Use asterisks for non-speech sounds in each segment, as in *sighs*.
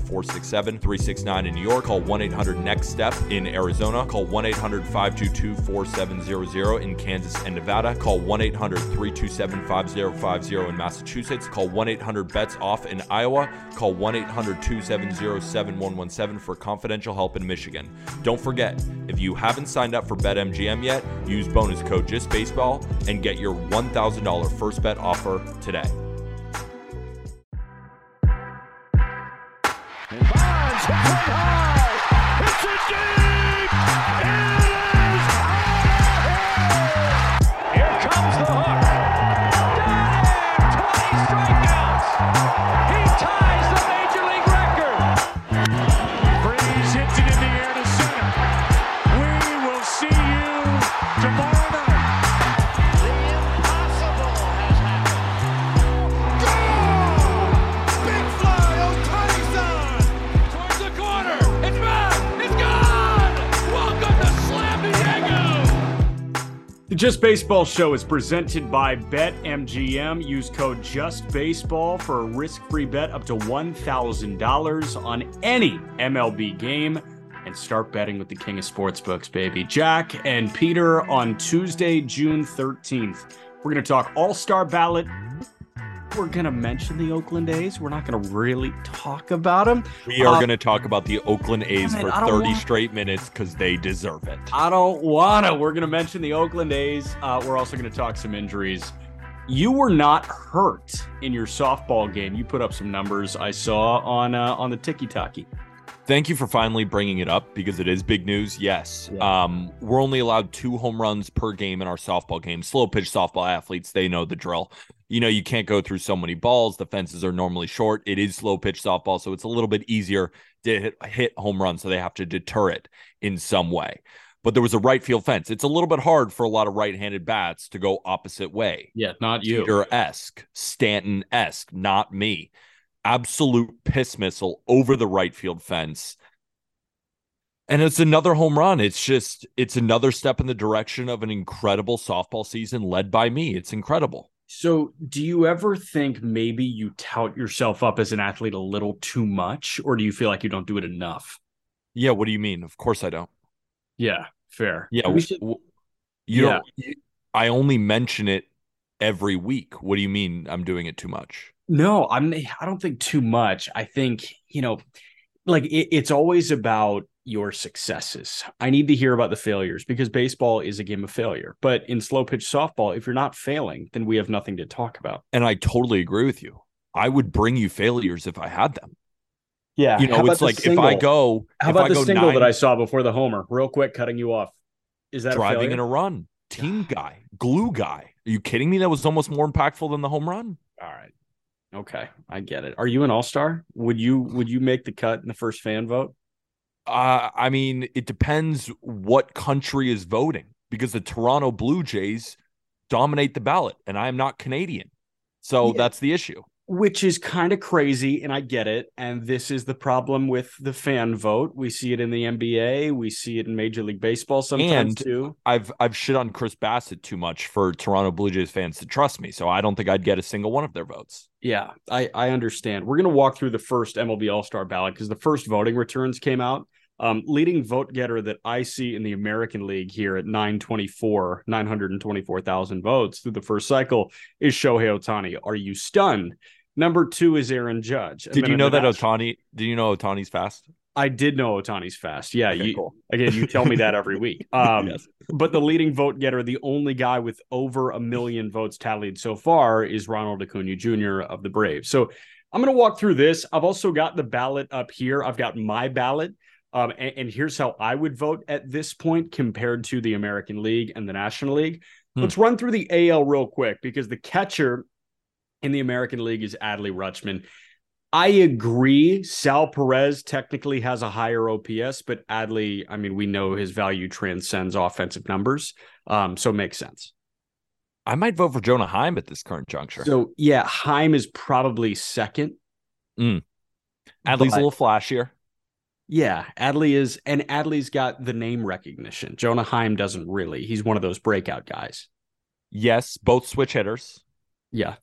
467 369 in New York. Call 1 800 NEXT STEP in Arizona. Call 1 800 522 4700 in Kansas and Nevada. Call 1 800 327 5050 in Massachusetts. Call 1 800 BETS OFF in Iowa. Call 1 800 270 7117 for confidential help in Michigan. Don't forget, if you haven't signed up for BetMGM yet, use bonus code JustBaseball and get your $1,000 first bet offer today. high. It's a game. Just Baseball Show is presented by BetMGM. Use code JustBaseball for a risk-free bet up to $1,000 on any MLB game and start betting with the king of sportsbooks, baby. Jack and Peter on Tuesday, June 13th. We're going to talk All-Star ballot we're going to mention the Oakland A's. We're not going to really talk about them. We are uh, going to talk about the Oakland A's for 30 want... straight minutes because they deserve it. I don't want to. We're going to mention the Oakland A's. Uh, we're also going to talk some injuries. You were not hurt in your softball game. You put up some numbers I saw on uh, on the Tiki Taki. Thank you for finally bringing it up because it is big news. Yes. Yeah. Um, we're only allowed two home runs per game in our softball game. Slow pitch softball athletes, they know the drill you know, you can't go through so many balls. The fences are normally short. It is slow pitch softball, so it's a little bit easier to hit, hit home runs. So they have to deter it in some way. But there was a right field fence. It's a little bit hard for a lot of right handed bats to go opposite way. Yeah, not you. Peter esque, Stanton esque, not me. Absolute piss missile over the right field fence. And it's another home run. It's just, it's another step in the direction of an incredible softball season led by me. It's incredible. So, do you ever think maybe you tout yourself up as an athlete a little too much, or do you feel like you don't do it enough? Yeah. What do you mean? Of course I don't. Yeah. Fair. Yeah. We should, you yeah. don't, I only mention it every week. What do you mean I'm doing it too much? No, I'm, I don't think too much. I think, you know, like it, it's always about your successes. I need to hear about the failures because baseball is a game of failure. But in slow pitch softball, if you're not failing, then we have nothing to talk about. And I totally agree with you. I would bring you failures if I had them. Yeah. You know, it's like single? if I go, how about I the single nine, that I saw before the homer? Real quick, cutting you off. Is that driving in a run? Team *sighs* guy, glue guy. Are you kidding me? That was almost more impactful than the home run. All right. Okay, I get it. Are you an all star? Would you would you make the cut in the first fan vote? Uh, I mean, it depends what country is voting because the Toronto Blue Jays dominate the ballot, and I am not Canadian. So yeah. that's the issue. Which is kind of crazy, and I get it. And this is the problem with the fan vote. We see it in the NBA, we see it in Major League Baseball sometimes and too. I've I've shit on Chris Bassitt too much for Toronto Blue Jays fans to trust me, so I don't think I'd get a single one of their votes. Yeah, I I understand. We're gonna walk through the first MLB All Star ballot because the first voting returns came out um, leading vote getter that I see in the American League here at 924, 924,000 votes through the first cycle is Shohei Ohtani. Are you stunned? Number two is Aaron Judge. Did you know that Ohtani? Did you know Ohtani's fast? I did know Ohtani's fast. Yeah, Okay, you, cool. again, you tell me that every *laughs* week. Um, Yes. But the leading vote getter, the only guy with over a million votes tallied so far, is Ronald Acuna Jr. of the Braves. So I'm going to walk through this. I've also got the ballot up here. I've got my ballot. Um, and, and here's how I would vote at this point compared to the American League and the National League. Hmm. Let's run through the AL real quick because the catcher in the American League is Adley Rutschman. I agree. Sal Perez technically has a higher OPS, but Adley, I mean, we know his value transcends offensive numbers. Um, so it makes sense. I might vote for Jonah Heim at this current juncture. So yeah, Heim is probably second. Adley's but- a little flashier. Yeah, Adley is, and Adley's got the name recognition. Jonah Heim doesn't really. He's one of those breakout guys. Yes, both switch hitters. Yeah.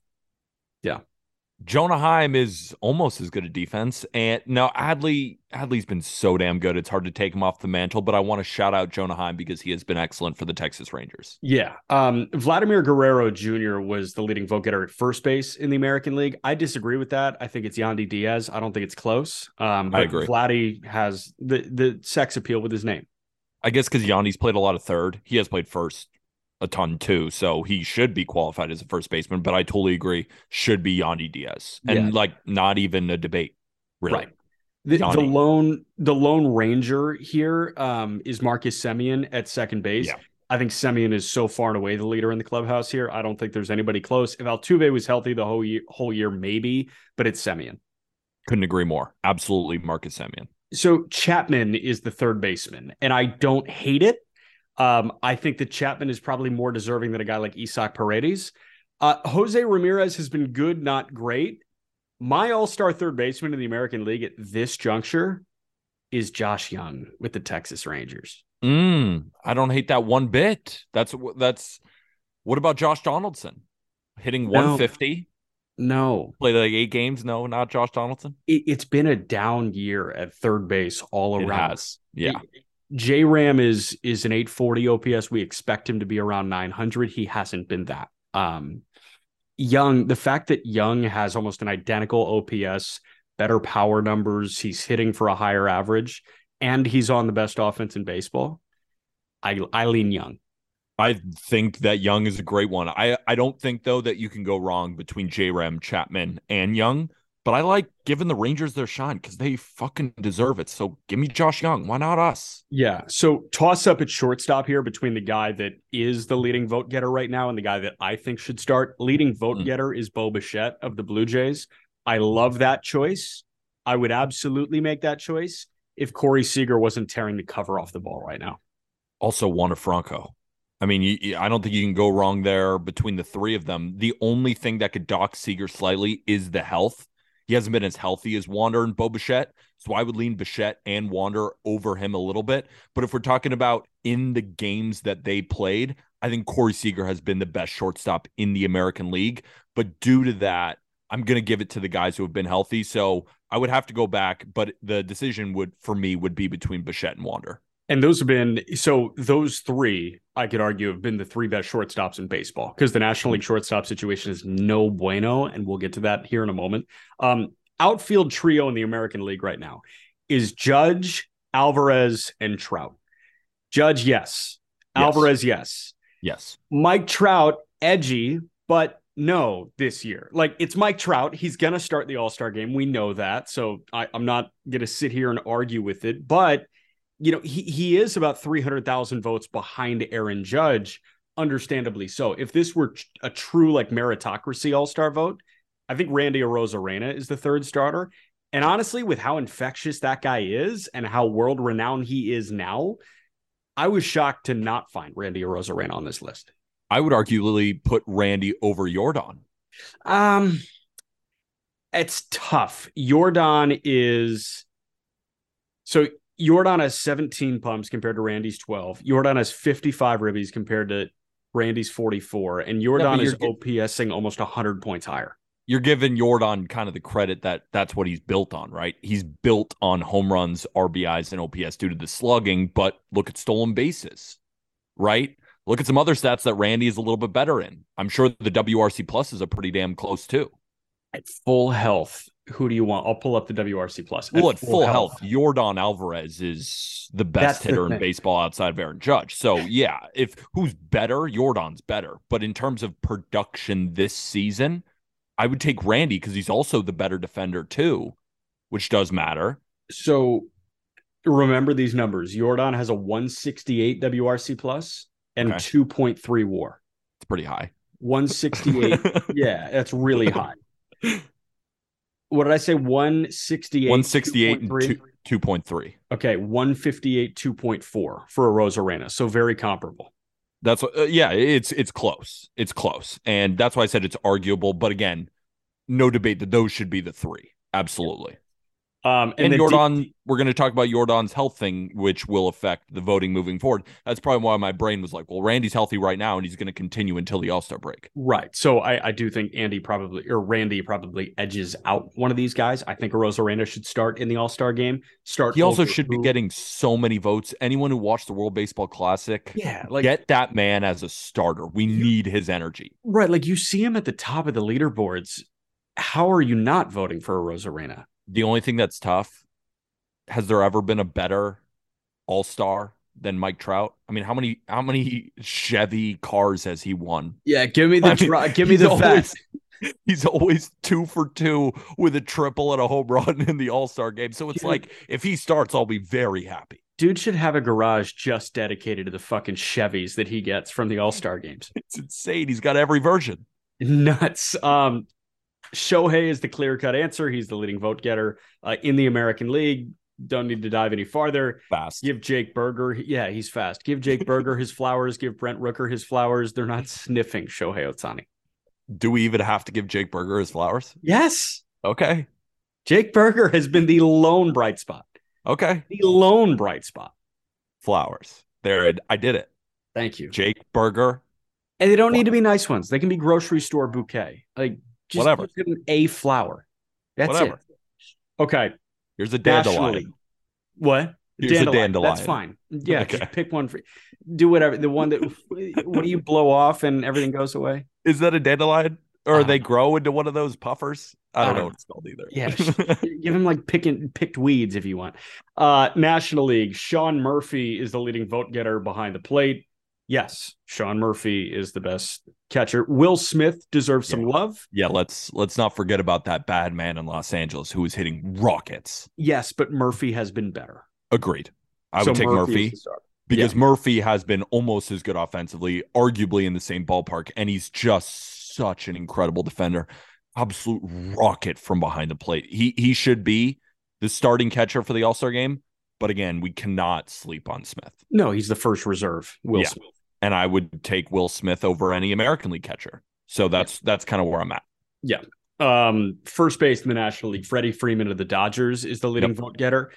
Jonah Heim is almost as good a defense. And now Adley, Adley's been so damn good. It's hard to take him off the mantle, but I want to shout out Jonah Heim because he has been excellent for the Texas Rangers. Yeah. Um, Vladimir Guerrero Jr. was the leading vote getter at first base in the American League. I disagree with that. I think it's Yandy Diaz. I don't think it's close. Um, but I agree. Vladdy has the the sex appeal with his name. I guess because Yandy's played a lot of third. He has played first a ton too. So he should be qualified as a first baseman, but I totally agree. Should be Yandy Diaz. And Yeah. like not even a debate. Really. Right. The, the lone the lone ranger here um, is Marcus Semien at second base. Yeah. I think Semien is so far and away the leader in the clubhouse here. I don't think there's anybody close. If Altuve was healthy the whole year, whole year, maybe, but it's Semien. Couldn't agree more. Absolutely Marcus Semien. So Chapman is the third baseman, and I don't hate it. Um, I think that Chapman is probably more deserving than a guy like Isaac Paredes. Uh, Jose Ramirez has been good, not great. My all-star third baseman in the American League at this juncture is Josh Jung with the Texas Rangers. Mm, I don't hate that one bit. That's that's what about Josh Donaldson? Hitting No. 150, No, played like eight games. No, not Josh Donaldson. it, it's been a down year at third base all It around. has. Yeah. J Ram is is an 840 OPS. We expect him to be around 900. He hasn't been that. Um, Jung, the fact that Jung has almost an identical OPS, better power numbers, he's hitting for a higher average, and he's on the best offense in baseball. I I lean Jung. I think that Jung is a great one. I, I don't think though that you can go wrong between J Rem, Chapman, and Jung. But I like giving the Rangers their shine because they fucking deserve it. So give me Josh Jung. Why not us? Yeah. So toss up at shortstop here between the guy that is the leading vote getter right now and the guy that I think should start. Leading vote Mm. getter is Bo Bichette of the Blue Jays. I love that choice. I would absolutely make that choice if Corey Seager wasn't tearing the cover off the ball right now. Also, Juan Franco. I mean, you- I don't think you can go wrong there between the three of them. The only thing that could dock Seager slightly is the health. He hasn't been as healthy as Wander and Bo Bichette, so I would lean Bichette and Wander over him a little bit. But if we're talking about in the games that they played, I think Corey Seager has been the best shortstop in the American League. But due to that, I'm going to give it to the guys who have been healthy. So I would have to go back, but the decision would for me would be between Bichette and Wander. And those have been so those three, I could argue, have been the three best shortstops in baseball because the National League shortstop situation is no bueno, and we'll get to that here in a moment. Um, outfield trio in the American League right now is Judge, Alvarez, and Trout. Judge, yes. Yes. Alvarez, yes. Yes. Mike Trout, edgy, but no this year. Like it's Mike Trout. He's going to start the All Star game. We know that. So I, I'm not going to sit here and argue with it. But, you know, he, he is about 300,000 votes behind Aaron Judge, understandably so. If this were a true like meritocracy All Star vote, I think Randy Arozarena is the third starter. And honestly, with how infectious that guy is and how world renowned he is now, I was shocked to not find Randy Arozarena on this list. I would arguably put Randy over Jordan. Um, it's tough. Jordan is so Jordan has 17 pumps compared to Randy's 12. Jordan has 55 ribbies compared to Randy's 44, and Jordan but is OPSing almost 100 points higher. You're giving Jordan kind of the credit that that's what he's built on, right? He's built on home runs, RBIs, and OPS due to the slugging, but look at stolen bases, right? Look at some other stats that Randy is a little bit better in. I'm sure the WRC plus is a pretty damn close too. At full health, who do you want? I'll pull up the WRC plus. Well, at full, health, Yordan Alvarez is the best That's the hitter in baseball outside of Aaron Judge. So yeah, if who's better, Yordan's better. But in terms of production this season, I would take Randy because he's also the better defender too, which does matter. So remember these numbers. Jordan has a 168 WRC plus and Okay. 2.3 war. It's pretty high. 168. *laughs* yeah, that's really high. *laughs* What did I say? 168. 168 and 2.3? two, 2.3. Okay, 158, 2.4 for Arozarena. So very comparable. That's uh, yeah, it's it's close. It's close. And that's why I said it's arguable, but again, no debate that those should be the three. Absolutely. Um, And, then Jordan, we're going to talk about Jordan's health thing, which will affect the voting moving forward. That's probably why my brain was like, well, Randy's healthy right now, and he's going to continue until the All Star break. Right. So I, I do think Andy probably or Randy probably edges out one of these guys. I think Rosarena should start in the All Star game. Start. He also should be getting so many votes. Anyone who watched the World Baseball Classic, Yeah, like get that man as a starter. We need his energy. right. Like you see him at the top of the leaderboards. How are you not voting for Arozarena? The only thing that's tough has there ever been a better All Star than Mike Trout? I mean, how many how many Chevy cars has he won? Yeah, give me the *laughs* I mean, give me the always- facts. He's always two for two with a triple and a home run in the All Star game. So it's Dude. like if he starts, I'll be very happy. Dude should have a garage just dedicated to the fucking Chevys that he gets from the All Star games. *laughs* It's insane. He's got every version. Nuts. Um, Shohei is the clear cut answer. He's the leading vote getter uh, in the American League. Don't need to dive any farther. Fast. Give Jake Burger, yeah, he's fast. Give Jake *laughs* Burger his flowers. Give Brent Rooker his flowers. They're not sniffing Shohei Ohtani. Do we even have to give Jake Burger his flowers? Yes, Okay. Jake Burger has been the lone bright spot. Okay. The lone bright spot. Flowers. There. I did it. Thank you. Jake Burger. And they don't need to be nice ones. They can be grocery store bouquet. Like just Whatever. give them a flower. That's Whatever. it. Okay. Here's a dandelion. League. What? Here's a dandelion. That's fine. Yeah, Okay. just pick one for do whatever. The one that what do you blow off and everything goes away? Is that a dandelion? Or I are don't they know. grow into one of those puffers? I don't I know don't what it's called either. Yeah, *laughs* Give him like picking picked weeds if you want. Uh National League. Sean Murphy is the leading vote getter behind the plate. Yes, Sean Murphy is the best catcher. Will Smith deserves some love. yeah, let's let's not forget about that bad man in Los Angeles who is hitting rockets. Yes, but Murphy has been better. Agreed. I So would take Murphy. starter. because Murphy has been almost as good offensively, arguably in the same ballpark, and he's just such an incredible defender. Absolute rocket from behind the plate. He he should be the starting catcher for the All Star game, but again, we cannot sleep on Smith. No, he's the first reserve. Will Yeah. Smith. And I would take Will Smith over any American League catcher. So that's that's kind of where I'm at. Yeah. Um, first base in the National League, Freddie Freeman of the Dodgers is the leading vote getter.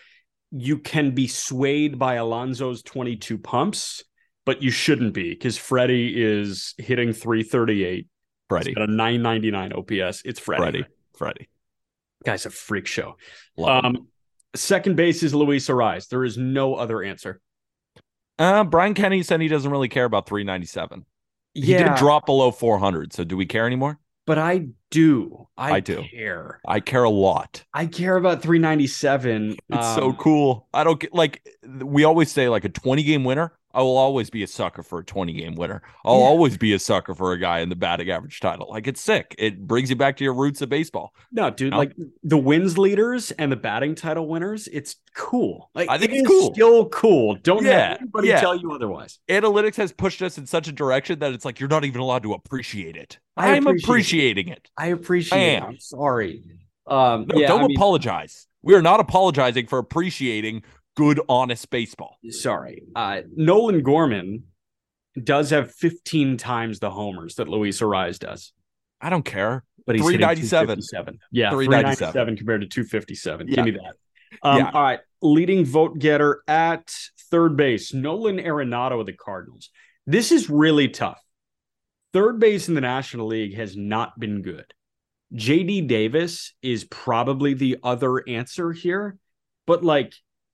You can be swayed by Alonso's 22 pumps, but you shouldn't be because Freddie is hitting 338. Freddie, got a 999 OPS. It's Freddie. Freddie, Freddie. Guy's a freak show. Um, second base is Luis Arraez. There is no other answer. Uh, Brian Kenny said he doesn't really care about 397. He yeah, did drop below 400. So do we care anymore? but I do. I, I do. care. I care a lot. I care about 397. It's so Um, cool. I don't get like we always say like a 20 game winner. I will always be a sucker for a 20 game winner. I'll Yeah. always be a sucker for a guy in the batting average title. Like it's sick. It brings you back to your roots of baseball. No, dude, No. like the wins leaders and the batting title winners, it's cool. Like I think it it's cool. Still cool. Don't Yeah, have anybody yeah. tell you otherwise. Analytics has pushed us in such a direction that it's like you're not even allowed to appreciate it. I I'm appreciate appreciating it. I appreciate I it. am. I'm sorry. Um No, yeah, don't I mean, apologize. We are not apologizing for appreciating good, honest baseball. sorry. Uh Nolan Gorman does have 15 times the homers that Luis Arraez does. I don't care. But he's 397. 257. Yeah, 397. 397 compared to 257. Yeah. Give me that. Um, Yeah. All right. Leading vote getter at third base, Nolan Arenado of the Cardinals. This is really tough. Third base in the National League has not been good. JD Davis is probably the other answer here, but like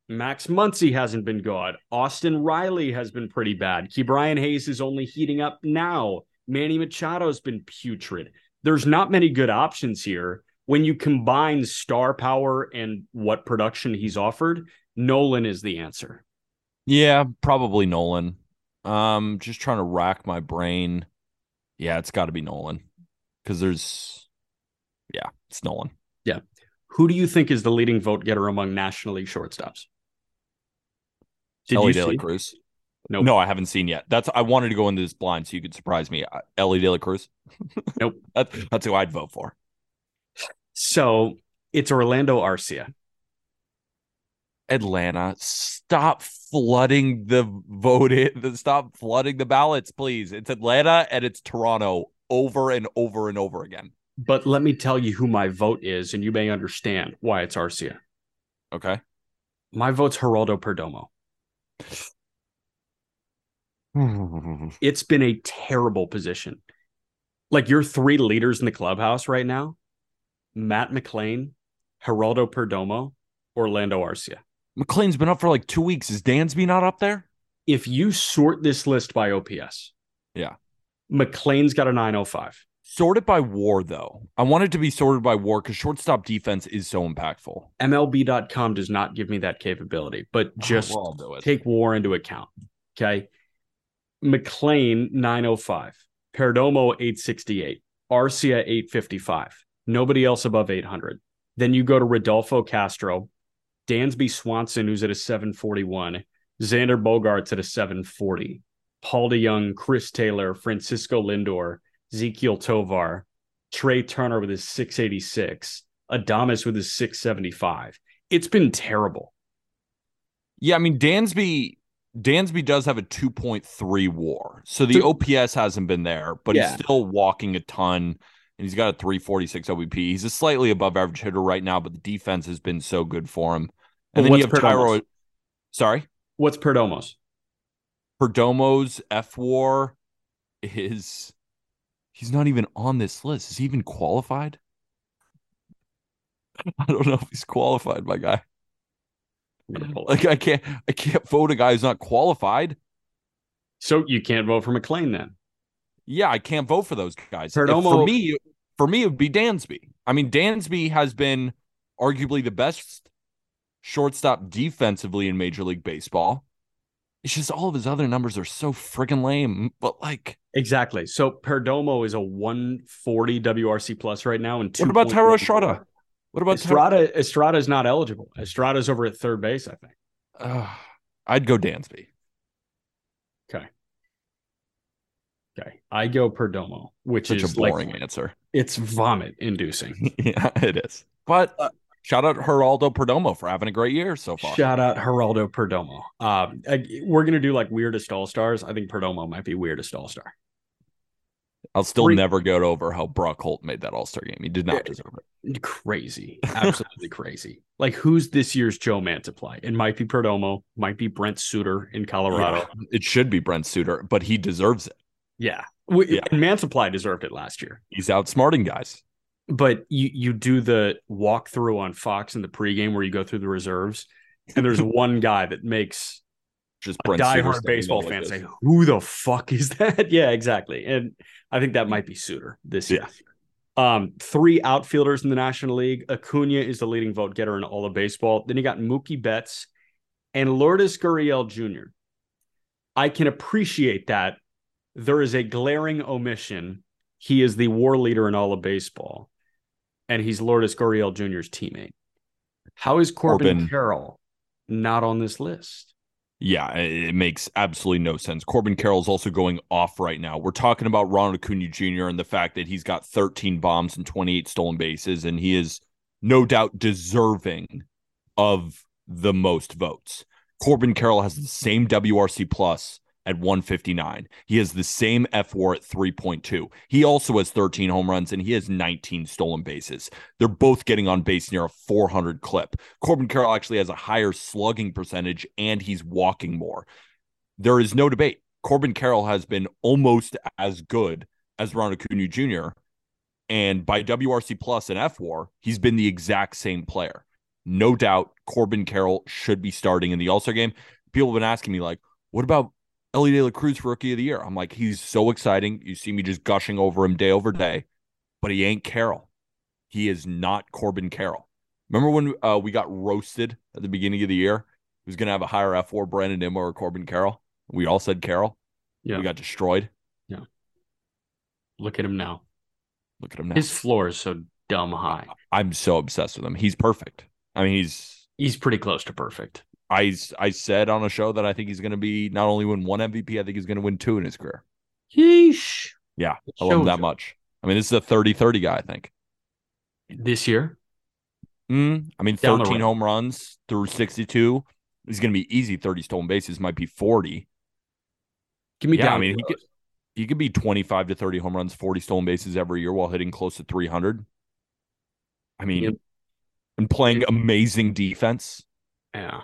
Max Muncy hasn't been good. Austin Riley has been pretty bad. Ke'Bryan Hayes is only heating up now. Manny Machado's been putrid. There's not many good options here. when you combine star power and what production he's offered, Nolan is the answer. Yeah, probably Nolan. Um, just trying to rack my brain. Yeah, it's got to be Nolan because there's, yeah, it's Nolan. Yeah. Who do you think is the leading vote getter among National League shortstops? Did Elly De La Cruz. Nope. No, I haven't seen yet. That's I wanted to go into this blind so you could surprise me. Uh, Elly De La Cruz. *laughs* nope. That, that's who I'd vote for. So it's Orlando Arcia. Atlanta, stop flooding the vote. Stop flooding the ballots, please. It's Atlanta and it's Toronto over and over and over again. But let me tell you who my vote is, and you may understand why it's Arcia. Okay. My vote's Geraldo Perdomo. Hmm. it's been a terrible position. Like your three leaders in the clubhouse right now Matt McLain, Geraldo Perdomo, Orlando Arcia. McLain's been up for like two weeks. Is Dansby not up there? If you sort this list by OPS, yeah, McLain's got a 905. Sort it by war, though. I want it to be sorted by war because shortstop defense is so impactful. MLB.com does not give me that capability, but oh, just oh, well, take war into account. Okay. McLain 905. Perdomo, 868. Arcia, 855. Nobody else above 800. Then you go to Rodolfo Castro, Dansby Swanson, who's at a 741, Xander Bogaerts at a 740, Paul DeJong, Chris Taylor, Francisco Lindor, Ezequiel Tovar, Trea Turner with his 686, Adames with his 675. It's been terrible. Yeah, I mean Dansby Dansby does have a 2.3 war. So the so, OPS hasn't been there, but yeah. he's still walking a ton and he's got a 346 OBP. He's a slightly above average hitter right now, but the defense has been so good for him. And then you have Thairo. Sorry. What's Perdomo's? Perdomo's F War is he's not even on this list. Is he even qualified? *laughs* I don't know if he's qualified, my guy. Like I can't I can't vote a guy who's not qualified. So you can't vote for McLain then? Yeah, I can't vote for those guys. Perdomo... For me, for me, it would be Dansby. I mean, Dansby has been arguably the best shortstop defensively in Major League Baseball. It's just all of his other numbers are so friggin' lame. But like exactly. So Perdomo is a 140 WRC plus right now. And what about Thairo Estrada? What about Estrada? Ty- Estrada is not eligible. Estrada's over at third base, I think. Uh, I'd go Dansby. Okay. Okay. I go Perdomo, which Such is a boring like, answer. It's vomit inducing. *laughs* yeah, it is. But uh, Shout out Geraldo Perdomo for having a great year so far. Shout out Geraldo Perdomo. Um, we're gonna do like weirdest all stars. I think Perdomo might be weirdest all star. I'll still never get over how Brock Holt made that All Star game. He did not deserve it. Crazy, absolutely *laughs* crazy. Like, who's this year's Joe Mantiply? It might be Perdomo, might be Brent Suter in Colorado. Yeah, it should be Brent Suter, but he deserves it. Yeah, we, yeah. and Mantiply deserved it last year. He's outsmarting guys but you you do the walkthrough on Fox in the pregame where you go through the reserves, and there's *laughs* one guy that makes just a diehard baseball fan say, "Who the fuck is that?" *laughs* yeah, exactly. And I think that might be Suter this year. Um, three outfielders in the National League. Acuna is the leading vote getter in all of baseball. Then you got Mookie Betts and Lourdes Gurriel Jr. I can appreciate that. There is a glaring omission. He is the war leader in all of baseball and he's Lourdes Gurriel Jr.'s teammate. How is Corbin, Corbin Carroll not on this list? Yeah, it makes absolutely no sense. Corbin Carroll is also going off right now. We're talking about Ronald Acuna Jr. and the fact that he's got 13 bombs and 28 stolen bases, and he is no doubt deserving of the most votes. Corbin Carroll has the same WRC plus at 159. He has the same F at 3.2. He also has 13 home runs and he has 19 stolen bases. They're both getting on base near a 400 clip. Corbin Carroll actually has a higher slugging percentage and he's walking more. There is no debate. Corbin Carroll has been almost as good as Ronald Acuna Jr. And by WRC plus and F he's been the exact same player. No doubt Corbin Carroll should be starting in the All Star game. People have been asking me, like, what about Elly De La Cruz for rookie of the year. I'm like, he's so exciting. You see me just gushing over him day over day, but he ain't Carroll. He is not Corbin Carroll. Remember when uh, we got roasted at the beginning of the year? He was going to have a higher F4 Brandon Nimmo or Corbin Carroll. We all said Carroll. Yeah. We got destroyed. Yeah. Look at him now. Look at him now. His floor is so dumb high. I'm so obsessed with him. He's perfect. I mean, he's He's pretty close to perfect. I I said on a show that I think he's going to be not only win one MVP, I think he's going to win two in his career. Yeesh. Yeah, It I love him that it. much. I mean, this is a 30-30 guy, I think. This year? Mm, I mean, Down 13 home runs through 62. He's going to be easy 30 stolen bases, might be 40. Give me Yeah, I mean, he could he could be 25 to 30 home runs, 40 stolen bases every year while hitting close to 300. I mean, Yep. and playing amazing defense. Yeah.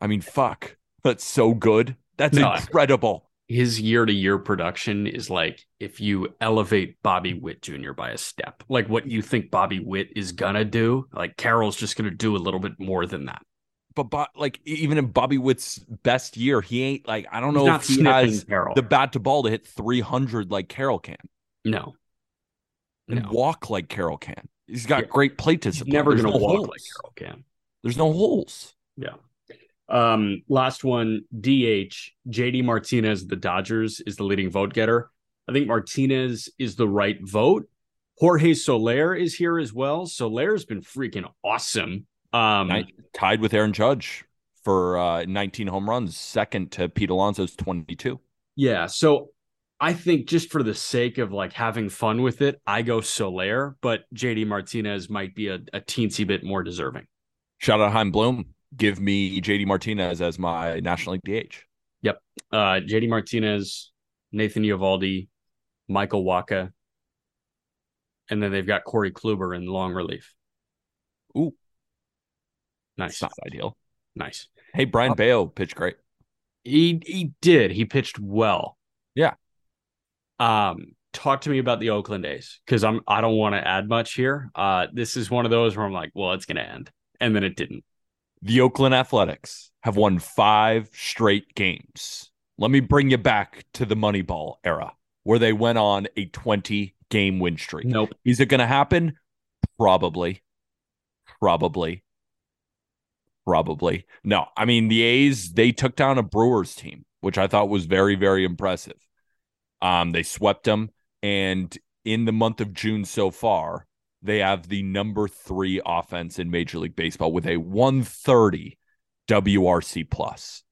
I mean, fuck. That's so good. That's No. incredible. His year to year production is like if you elevate Bobby Witt Jr. by a step, like what you think Bobby Witt is gonna do, like Carroll's just gonna do a little bit more than that. But, but like even in Bobby Witt's best year, he ain't like I don't He's know if he has Carroll. the bat to ball to hit 300 like Carroll can no. and No. walk like Carroll can. He's got Yeah. great plate He's discipline. never There's gonna no walk holes. like Carroll can. There's no holes. Um, last one, DH, JD Martinez, the Dodgers, is the leading vote getter. I think Martinez is the right vote. Jorge Soler is here as well. Soler's been freaking awesome. Um, tied with Aaron Judge for uh, 19 home runs, second to Pete Alonso's 22. yeah. So I think just for the sake of like having fun with it, I go Soler, but JD Martinez might be a, a teensy bit more deserving. Shout out Chaim Bloom. Give me JD Martinez as my National League DH. Yep. Uh, JD Martinez, Nathan Eovaldi, Michael Wacha, and then they've got Corey Kluber in long relief. Ooh. nice, It's not ideal. nice. Hey, Brayan Uh, Bello pitched great. He he did. He pitched well. Yeah. Um, talk to me about the Oakland A's because I'm I don't want to add much here. Uh, this is one of those where I'm like, well, it's gonna end, and then it didn't. The Oakland Athletics have won five straight games. Let me bring you back to the Moneyball era where they went on a 20 game win streak. Nope. Is it going to happen? Probably. Probably. Probably. No, I mean, the A's, they took down a Brewers team, which I thought was very, very impressive. Um, they swept them. And in the month of June so far, they have the number three offense in Major League Baseball with a 130 WRC plus.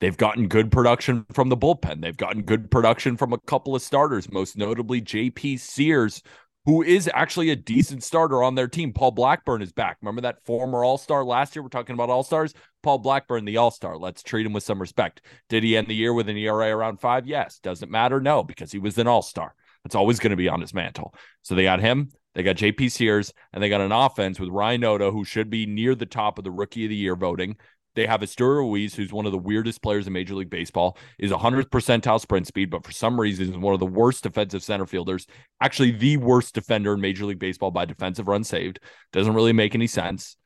They've gotten good production from the bullpen. They've gotten good production from a couple of starters, most notably JP Sears, who is actually a decent starter on their team. Paul Blackburn is back. Remember that former All Star last year? We're talking about All Stars. Paul Blackburn, the All Star. Let's treat him with some respect. Did he end the year with an ERA around five? Yes. Doesn't matter? No, because he was an All Star. That's always going to be on his mantle. So they got him. They got JP Sears, and they got an offense with Ryan Noda, who should be near the top of the Rookie of the Year voting. They have Esteury Ruiz, who's one of the weirdest players in Major League Baseball, is 100th percentile sprint speed, but for some reason is one of the worst defensive center fielders. Actually, the worst defender in Major League Baseball by defensive run saved. Doesn't really make any sense.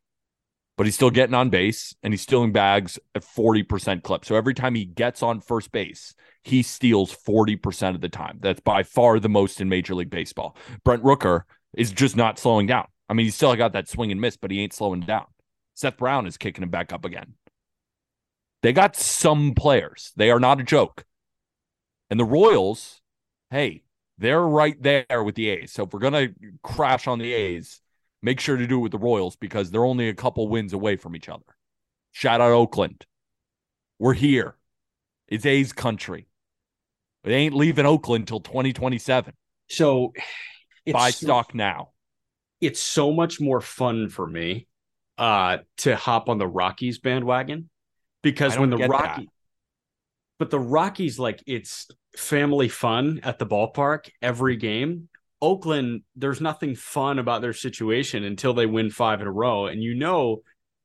But he's still getting on base and he's stealing bags at 40% clip. So every time he gets on first base, he steals 40% of the time. That's by far the most in Major League Baseball. Brent Rooker is just not slowing down. I mean, he's still got that swing and miss, but he ain't slowing down. Seth Brown is kicking him back up again. They got some players. They are not a joke. And the Royals, hey, they're right there with the A's. So if we're going to crash on the A's, make sure to do it with the Royals because they're only a couple wins away from each other. Shout out Oakland. We're here. It's A's country. They ain't leaving Oakland until 2027. So it's Buy so- stock now. it's so much more fun for me uh to hop on the Rockies bandwagon because when the that. Rocky but the Rockies like it's family fun at the ballpark every game. Oakland, there's nothing fun about their situation until they win five in a row, and you know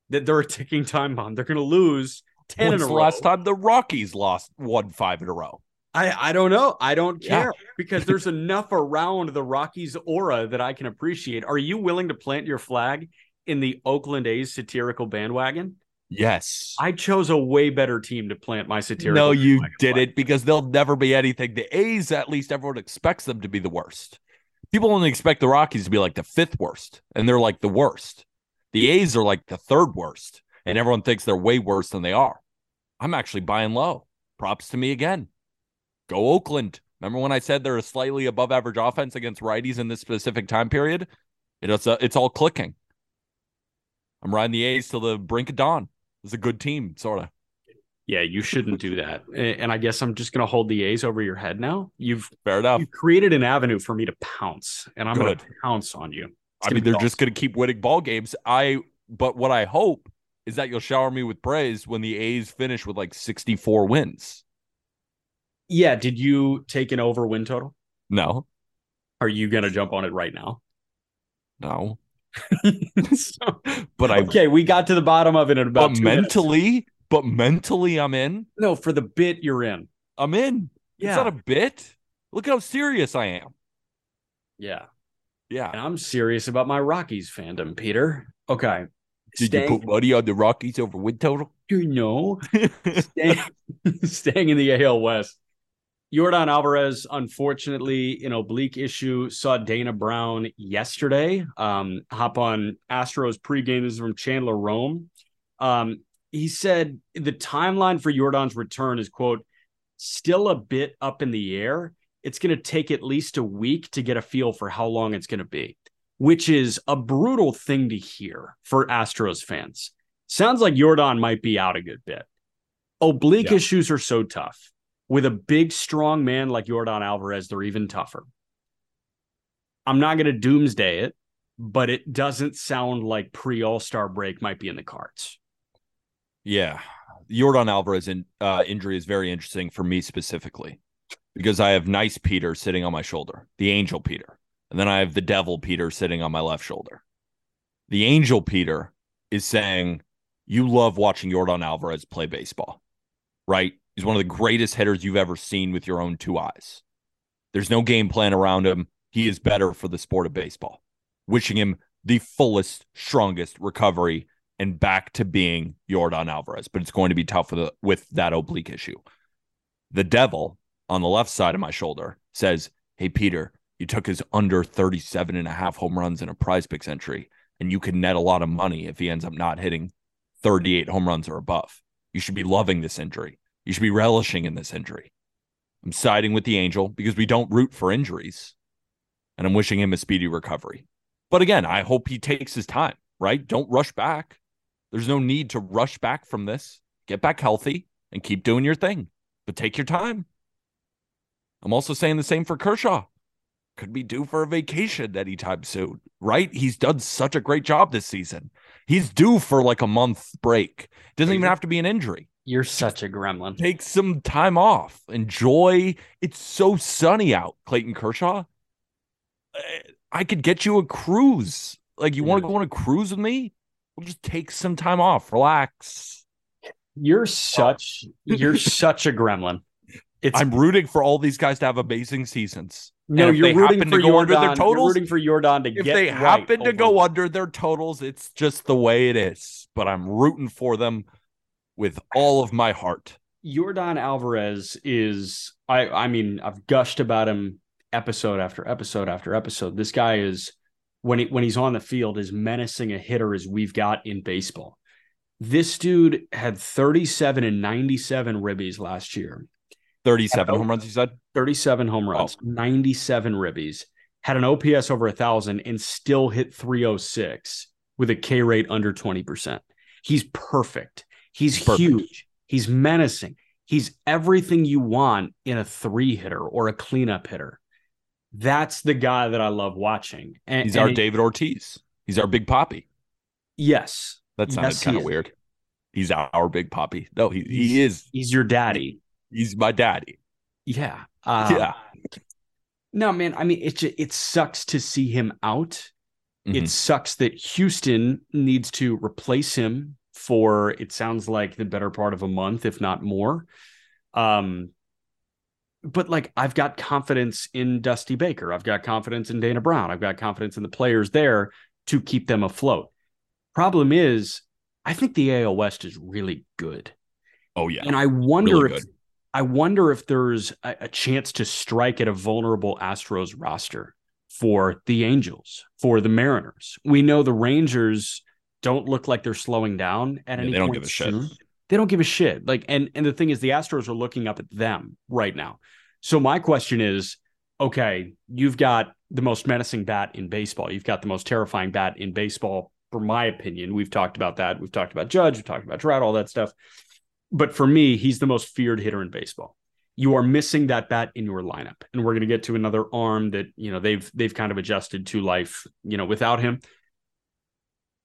that they're a ticking time bomb. They're going to lose ten When's in a the row. last time the Rockies lost one five in a row? I I don't know. I don't Yeah. care because there's enough around the Rockies aura that I can appreciate. Are you willing to plant your flag in the Oakland A's satirical bandwagon? Yes. I chose a way better team to plant my satirical. no, you did it because they'll never be anything. The A's, at least everyone expects them to be the worst. People only expect the Rockies to be like the fifth worst, and they're like the worst. The A's are like the third worst, and everyone thinks they're way worse than they are. I'm actually buying low. Props to me again. Go Oakland. Remember when I said they're a slightly above average offense against righties in this specific time period? It's uh, it's all clicking. I'm riding the A's till the brink of dawn. It's a good team, sort of. Yeah, you shouldn't do that. And I guess I'm just going to hold the A's over your head now. You've fair enough. You've created an avenue for me to pounce, and I'm going to pounce on you. It's I mean, they're awesome. just going to keep winning ball games. I, but what I hope is that you'll shower me with praise when the A's finish with like 64 wins. Yeah. Did you take an over win total? No. Are you going to jump on it right now? No. so, *laughs* but I okay, we got to the bottom of it in about. But mentally, minutes. but mentally, I'm in. No, for the bit, you're in. I'm in. Yeah, it's not a bit. Look how serious I am. Yeah, yeah. And I'm serious about my Rockies fandom, Peter. Okay. Did staying, you put money on the Rockies over win total? You know, *laughs* staying, *laughs* staying in the AL West. Yordan Alvarez, unfortunately, an oblique issue. Saw Dana Brown yesterday. Um, hop on Astros pregame. This is from Chandler Rome. Um, he said the timeline for Yordan's return is quote still a bit up in the air. It's going to take at least a week to get a feel for how long it's going to be, which is a brutal thing to hear for Astros fans. Sounds like Yordan might be out a good bit. Oblique yeah. issues are so tough with a big, strong man like Jordan Alvarez, they're even tougher. I'm not going to doomsday it, but it doesn't sound like pre All Star break might be in the cards. Yeah. Jordan Alvarez in, uh, injury is very interesting for me specifically because I have nice Peter sitting on my shoulder, the angel Peter. And then I have the devil Peter sitting on my left shoulder. The angel Peter is saying, You love watching Jordan Alvarez play baseball, right? He's one of the greatest hitters you've ever seen with your own two eyes. There's no game plan around him. He is better for the sport of baseball. Wishing him the fullest, strongest recovery and back to being Yordan Alvarez, but it's going to be tough with, a, with that oblique issue. The devil on the left side of my shoulder says, Hey, Peter, you took his under 37 and a half home runs in a prize picks entry, and you can net a lot of money if he ends up not hitting 38 home runs or above. You should be loving this injury. You should be relishing in this injury. I'm siding with the Angel because we don't root for injuries. And I'm wishing him a speedy recovery. But again, I hope he takes his time, right? Don't rush back. There's no need to rush back from this. Get back healthy and keep doing your thing, but take your time. I'm also saying the same for Kershaw. Could be due for a vacation anytime soon, right? He's done such a great job this season. He's due for like a month break. Doesn't even have to be an injury. You're such a gremlin. Take some time off. Enjoy. It's so sunny out, Clayton Kershaw. Eh, I could get you a cruise. Like, you yeah. want to go on a cruise with me? We'll just take some time off. Relax. You're such oh. you're *laughs* such a gremlin. It's, I'm rooting for all these guys to have amazing seasons. No, you're rooting for Yordan. Their totals, you're rooting for Yordan to if get. If they happen oh to go under their totals, it's just the way it is. But I'm rooting for them with all of my heart. Yordan Alvarez is I I mean I've gushed about him episode after episode after episode. This guy is when he when he's on the field as menacing a hitter as we've got in baseball. This dude had 37 and 97 ribbies last year. 37 home runs, you said? 37 home oh. runs, oh. 97 ribbies, had an OPS over a thousand and still hit 306 with a K rate under 20%. He's perfect. He's Perfect. huge. He's menacing. He's everything you want in a three hitter or a cleanup hitter. That's the guy that I love watching. And, He's and our it, David Ortiz. He's our Big Papi. Yes. That sounded yes, kind of weird. He's our Big Papi. No, he, he is. He's your daddy. He's my daddy. Yeah. Um, yeah. No, man. I mean, it just, it sucks to see him out. Mm-hmm. It sucks that Houston needs to replace him for it sounds like the better part of a month, if not more. Um, but like I've got confidence in Dusty Baker. I've got confidence in Dana Brown. I've got confidence in the players there to keep them afloat. Problem is, I think the AL West is really good. Oh yeah. And I wonder really if good. I wonder if there's a, a, chance to strike at a vulnerable Astros roster. for the Angels, for the Mariners. We know the Rangers don't look like they're slowing down at Yeah, any they don't point give a shit. soon. They don't give a shit. Like, and and the thing is, the Astros are looking up at them right now. So my question is, okay, you've got the most menacing bat in baseball. You've got the most terrifying bat in baseball, for my opinion. We've talked about that. We've talked about Judge. We've talked about Trout, all that stuff. But for me, he's the most feared hitter in baseball. You are missing that bat in your lineup, and we're going to get to another arm that you know they've they've kind of adjusted to life, you know, without him.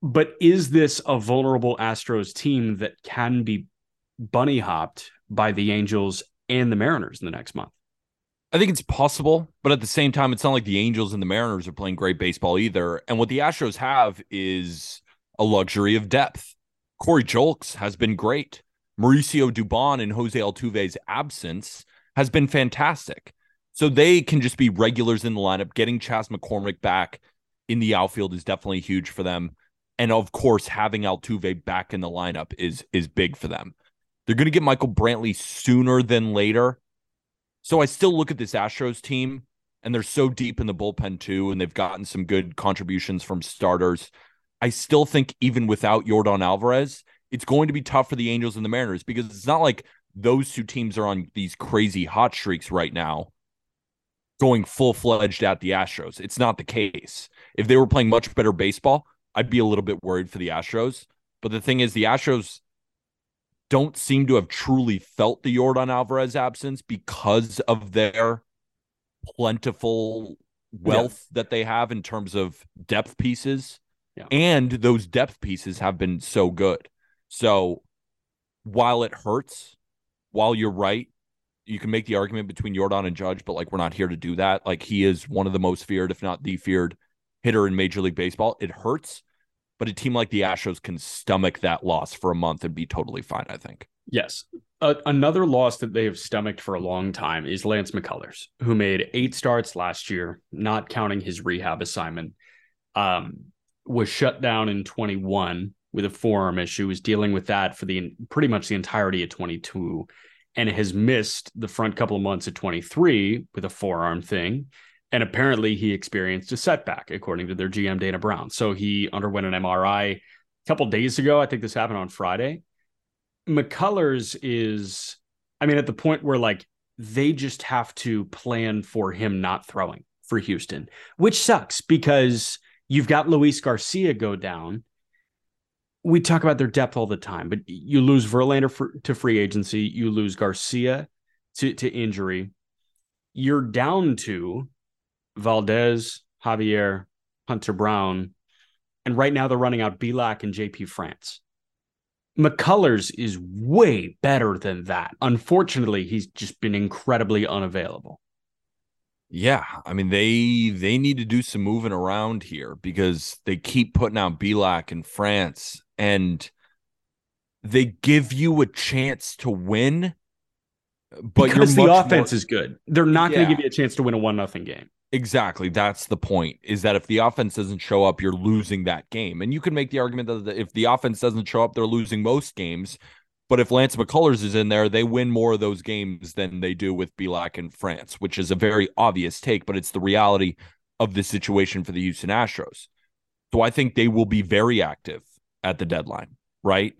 But is this a vulnerable Astros team that can be bunny hopped by the Angels and the Mariners in the next month? I think it's possible, but at the same time, it's not like the Angels and the Mariners are playing great baseball either. And what the Astros have is a luxury of depth. Corey Julks has been great. Mauricio Dubon in Jose Altuve's absence has been fantastic. So they can just be regulars in the lineup. Getting Chas McCormick back in the outfield is definitely huge for them. And of course, having Altuve back in the lineup is is big for them. They're going to get Michael Brantley sooner than later. So I still look at this Astros team, and they're so deep in the bullpen too, and they've gotten some good contributions from starters. I still think even without Yordan Alvarez, it's going to be tough for the Angels and the Mariners because it's not like those two teams are on these crazy hot streaks right now, going full fledged at the Astros. It's not the case. If they were playing much better baseball, I'd be a little bit worried for the Astros. But the thing is, the Astros don't seem to have truly felt the Yordan Alvarez absence because of their plentiful wealth that they have in terms of depth pieces. Yeah. And those depth pieces have been so good. So while it hurts, while you're right, you can make the argument between Yordan and Judge, but like we're not here to do that. Like he is one of the most feared, if not the feared hitter in Major League Baseball. It hurts, but a team like the Astros can stomach that loss for a month and be totally fine, I think. Yes. Uh, another loss that they have stomached for a long time is Lance McCullers, who made eight starts last year, not counting his rehab assignment. Um, was shut down in 21 with a forearm issue, was dealing with that for the pretty much the entirety of 22, and has missed the front couple of months of 23 with a forearm thing. And apparently he experienced a setback, according to their GM Dana Brown. So he underwent an MRI a couple days ago. I think this happened on Friday. McCullers is, I mean, at the point where like they just have to plan for him not throwing for Houston, which sucks because you've got Luis Garcia go down. We talk about their depth all the time, but you lose Verlander for, to free agency, you lose Garcia to, to injury. You're down to Valdez, Javier, Hunter Brown, and right now they're running out Bielak and JP France. McCullers is way better than that. Unfortunately, he's just been incredibly unavailable. Yeah, I mean they they need to do some moving around here because they keep putting out Bielak in France and they give you a chance to win, but because the offense more- is good. They're not going to give you a chance to win a one nothing game. Exactly. That's the point. Is that if the offense doesn't show up, you're losing that game. And you can make the argument that if the offense doesn't show up, they're losing most games. But if Lance McCullers is in there, they win more of those games than they do with Bielak in France, which is a very obvious take, but it's the reality of the situation for the Houston Astros. So I think they will be very active at the deadline, right?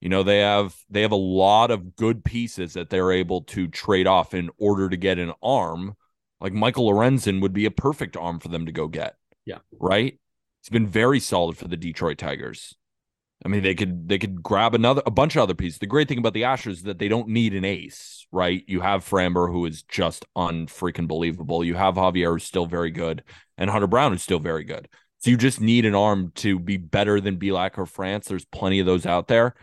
You know, they have they have a lot of good pieces that they're able to trade off in order to get an arm. Like Michael Lorenzen would be a perfect arm for them to go get. Yeah. Right? He's been very solid for the Detroit Tigers. I mean, they could they could grab another a bunch of other pieces. The great thing about the Astros is that they don't need an ace, right? You have Framber, who is just unfreaking believable. You have Javier, who's still very good, and Hunter Brown, who's still very good. So you just need an arm to be better than Bielak or France. There's plenty of those out there.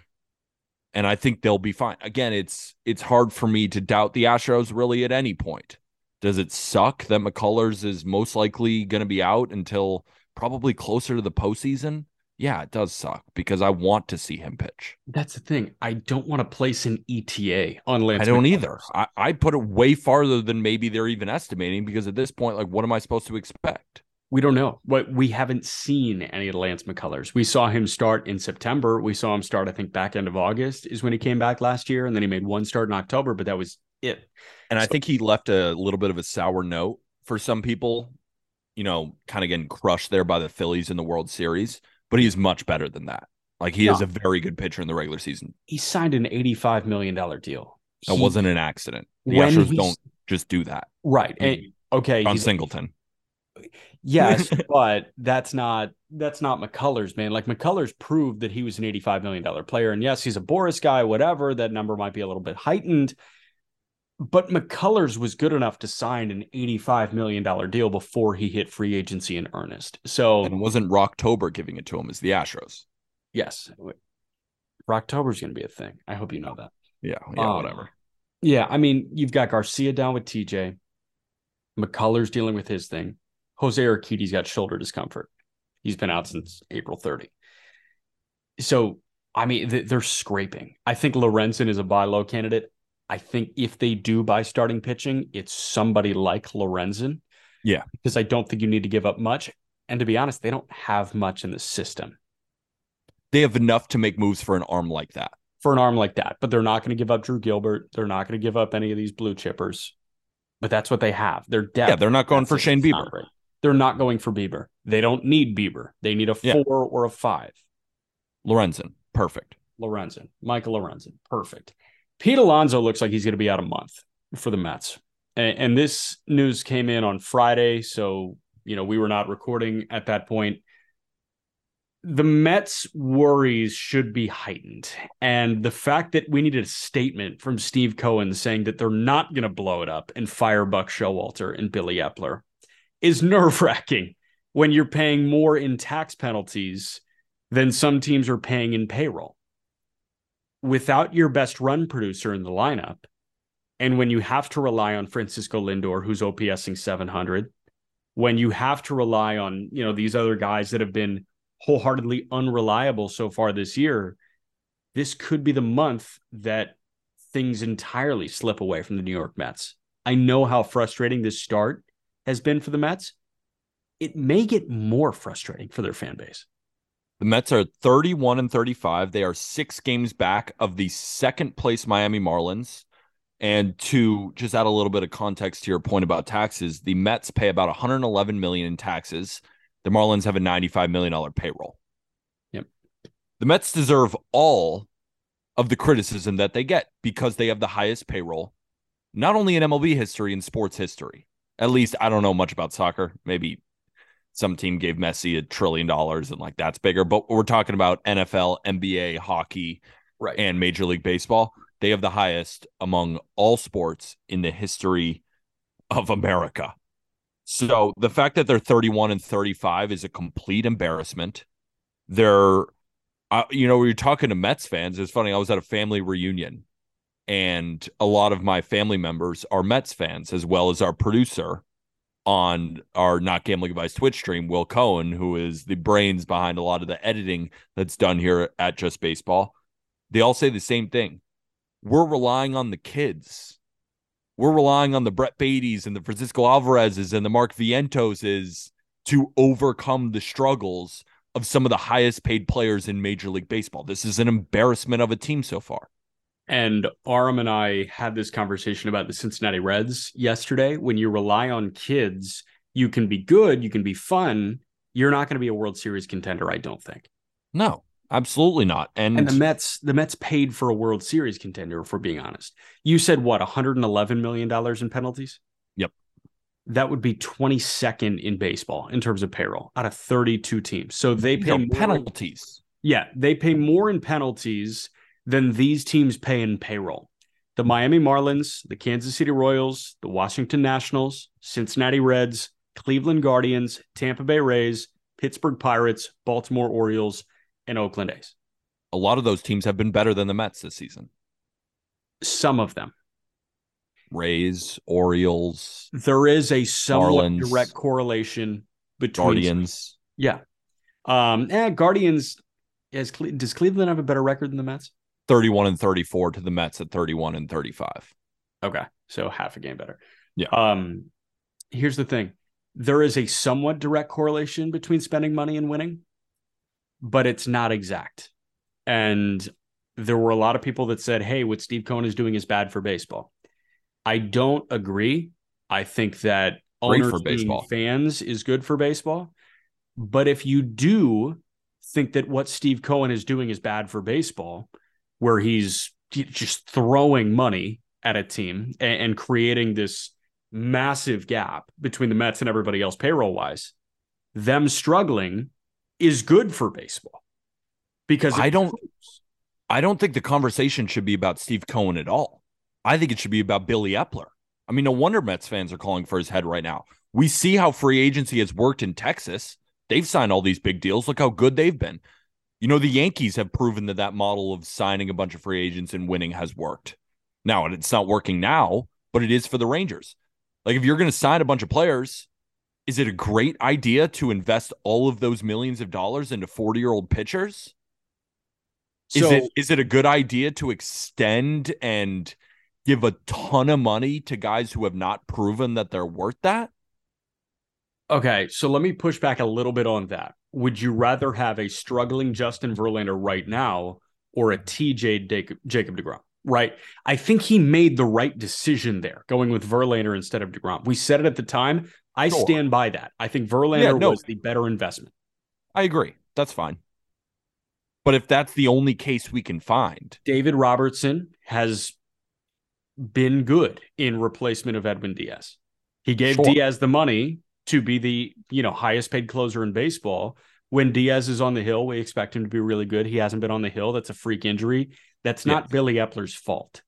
And I think they'll be fine. Again, it's it's hard for me to doubt the Astros really at any point. Does it suck that McCullers is most likely going to be out until probably closer to the postseason? Yeah, it does suck because I want to see him pitch. That's the thing. I don't want to place an ETA on Lance. I don't McCullers. either. I, I put it way farther than maybe they're even estimating because at this point, like, what am I supposed to expect? We don't know. What we haven't seen any of Lance McCullers. We saw him start in September. We saw him start, I think, back end of August is when he came back last year, and then he made one start in October, but that was it. And I think he left a little bit of a sour note for some people. you know, kind of getting crushed there by the Phillies in the World Series, but he's much better than that. Like he is a very good pitcher in the regular season. He signed an $85 million deal. That He- wasn't an accident. The Astros don't just do that. right. I And- okay. On Singleton. Yes, *laughs* but that's not that's not McCullers, man. Like McCullers proved that he was an $85 million player. And yes, he's a Boras guy, whatever. That number might be a little bit heightened. But McCullers was good enough to sign an $85 million deal before he hit free agency in earnest. So And it wasn't Rocktober giving it to him, it's the Astros. yes. Rocktober's gonna be a thing. I hope you know that. Yeah, yeah, Um, whatever. Yeah, I mean, you've got Garcia down with TJ. McCullers dealing with his thing. Jose Urquidy's got shoulder discomfort. He's been out since April 30. So, I mean, they're scraping. I think Lorenzen is a buy low candidate. I think if they do buy starting pitching, it's somebody like Lorenzen. Yeah. Because I don't think you need to give up much. And to be honest, they don't have much in the system They have enough to make moves for an arm like that. for an arm like that, but they're not going to give up Drew Gilbert. They're not going to give up any of these blue chippers. But that's what they have. Their depth. Yeah, they're not going That's for it. Shane Bieber. great. They're not going for Bieber. They don't need Bieber. They need a Yeah. four or a five. Lorenzen, perfect. Lorenzen, Michael Lorenzen, perfect. Pete Alonso looks like he's going to be out a month for the Mets, and, and this news came in on Friday, so you know we were not recording at that point. The Mets' worries should be heightened, and the fact that we needed a statement from Steve Cohen saying that they're not going to blow it up and fire Buck Showalter and Billy Eppler is *laughs* nerve wracking when you're paying more in tax penalties than some teams are paying in payroll. Without your best run producer in the lineup, and when you have to rely on Francisco Lindor, who's OPSing 700, when you have to rely on, you know, these other guys that have been wholeheartedly unreliable so far this year, this could be the month that things entirely slip away from the New York Mets. I know how frustrating this start has been for the Mets. It may get more frustrating for their fan base. The Mets are 31 and 35. They are six games back of the second place Miami Marlins. And to just add a little bit of context to your point about taxes, the Mets pay about 111 million in taxes. The Marlins have a 95 million dollar payroll. Yep. The Mets deserve all of the criticism that they get because they have the highest payroll, not only in MLB history in sports history. At least I don't know much about soccer. Maybe some team gave Messi a trillion dollars and like that's bigger. But we're talking about NFL, NBA, hockey, Right. and Major League Baseball. They have the highest among all sports in the history of America. So the fact that they're 31 and 35 is a complete embarrassment. They're, uh, you know, we were talking to Mets fans. It's funny. I was at a family reunion, and a lot of my family members are Mets fans, as well as our producer on our Not Gambling Advice Twitch stream, Will Cohen, who is the brains behind a lot of the editing that's done here at Just Baseball. They all say the same thing. We're relying on the kids. We're relying on the Brett Batys and the Francisco Alvarez's and the Mark Vientoses to overcome the struggles of some of the highest paid players in Major League Baseball. This is an embarrassment of a team so far. And Aram and I had this conversation about the Cincinnati Reds yesterday. When you rely on kids, you can be good, you can be fun. You're not going to be a World Series contender, I don't think. No, absolutely not. And, And the Mets, the Mets paid for a World Series contender, if we're being honest. You said what, 111 million dollars in penalties? Yep. That would be 22nd in baseball in terms of payroll out of 32 teams. So they pay penalties. Yeah, they pay more in penalties than these teams pay in payroll. The Miami Marlins, the Kansas City Royals, the Washington Nationals, Cincinnati Reds, Cleveland Guardians, Tampa Bay Rays, Pittsburgh Pirates, Baltimore Orioles, and Oakland A's. A lot of those teams have been better than the Mets this season. Some of them. Rays, Orioles, There is a somewhat Marlins, direct correlation between Guardians. Yeah. Um, eh, Guardians has does Cleveland have a better record than the Mets? 31 and 34 to the Mets at 31 and 35. Okay. So half a game better. Yeah. Um, here's the thing. There is a somewhat direct correlation between spending money and winning, but it's not exact. And there were a lot of people that said, hey, what Steve Cohen is doing is bad for baseball. I don't agree. I think that Great owners for being baseball. fans is good for baseball. But if you do think that what Steve Cohen is doing is bad for baseball, where he's just throwing money at a team and, and creating this massive gap between the Mets and everybody else payroll wise, them struggling is good for baseball because I don't- proves- I don't think the conversation should be about Steve Cohen at all. I think it should be about Billy Eppler. I mean, no wonder Mets fans are calling for his head right now. We see how free agency has worked in Texas. They've signed all these big deals. Look how good they've been. You know, the Yankees have proven that that model of signing a bunch of free agents and winning has worked. Now, and it's not working now, but it is for the Rangers. Like, if you're going to sign a bunch of players, is it a great idea to invest all of those millions of dollars into 40 year old pitchers? Is So- it is it a good idea to extend and give a ton of money to guys who have not proven that they're worth that? Okay, so let me push back a little bit on that. Would you rather have a struggling Justin Verlander right now or a TJ Jacob, Jacob DeGrom? Right. I think he made the right decision there, going with Verlander instead of DeGrom. We said it at the time. I Sure. stand by that. I think Verlander Yeah, no. was the better investment. I agree. That's fine. But if that's the only case we can find, David Robertson has been good in replacement of Edwin Diaz. He gave Sure. Diaz the money to be the, you know, highest paid closer in baseball. When Diaz is on the hill, we expect him to be really good. He hasn't been on the hill. That's a freak injury. That's not Yes. Billy Eppler's fault.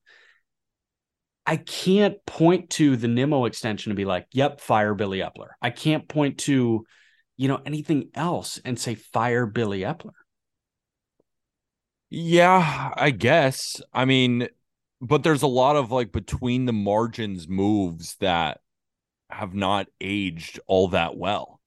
I can't point to the Nimmo extension and be like, "Yep, fire Billy Eppler." I can't point to, you know, anything else and say fire Billy Eppler. yeah, I guess. I mean, but there's a lot of like between the margins moves that have not aged all that well,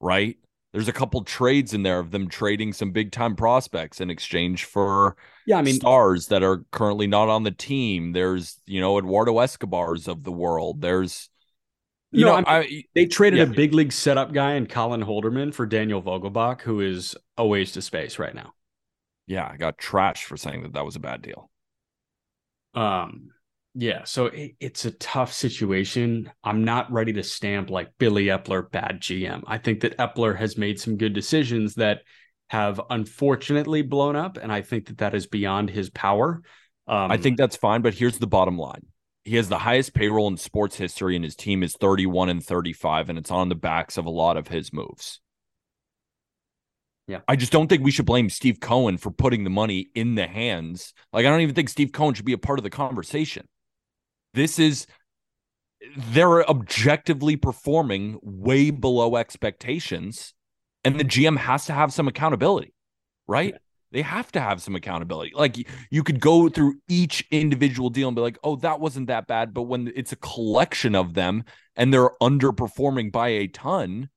right? There's a couple trades in there of them trading some big time prospects in exchange for Yeah, I mean, stars that are currently not on the team. There's, you know, Eduardo Escobars of the world. There's, you No, know, I I, They traded Yeah. a big league setup guy in Colin Holderman for Daniel Vogelbach, who is a waste of space right now. yeah, I got trashed for saying that that was a bad deal. Um, yeah, so it, it's a tough situation. I'm not ready to stamp like Billy Eppler bad GM. I think that Eppler has made some good decisions that have unfortunately blown up, and I think that that is beyond his power. Um, I think that's fine, but here's the bottom line. He has the highest payroll in sports history, and his team is 31 and 35, and it's on the backs of a lot of his moves. Yeah. I just don't think we should blame Steve Cohen for putting the money in the hands. Like, I don't even think Steve Cohen should be a part of the conversation. This is, they're objectively performing way below expectations, and the GM has to have some accountability, right? They have to have some accountability. Like you could go through each individual deal and be like, "Oh, that wasn't that bad," but when it's a collection of them and they're underperforming by a ton,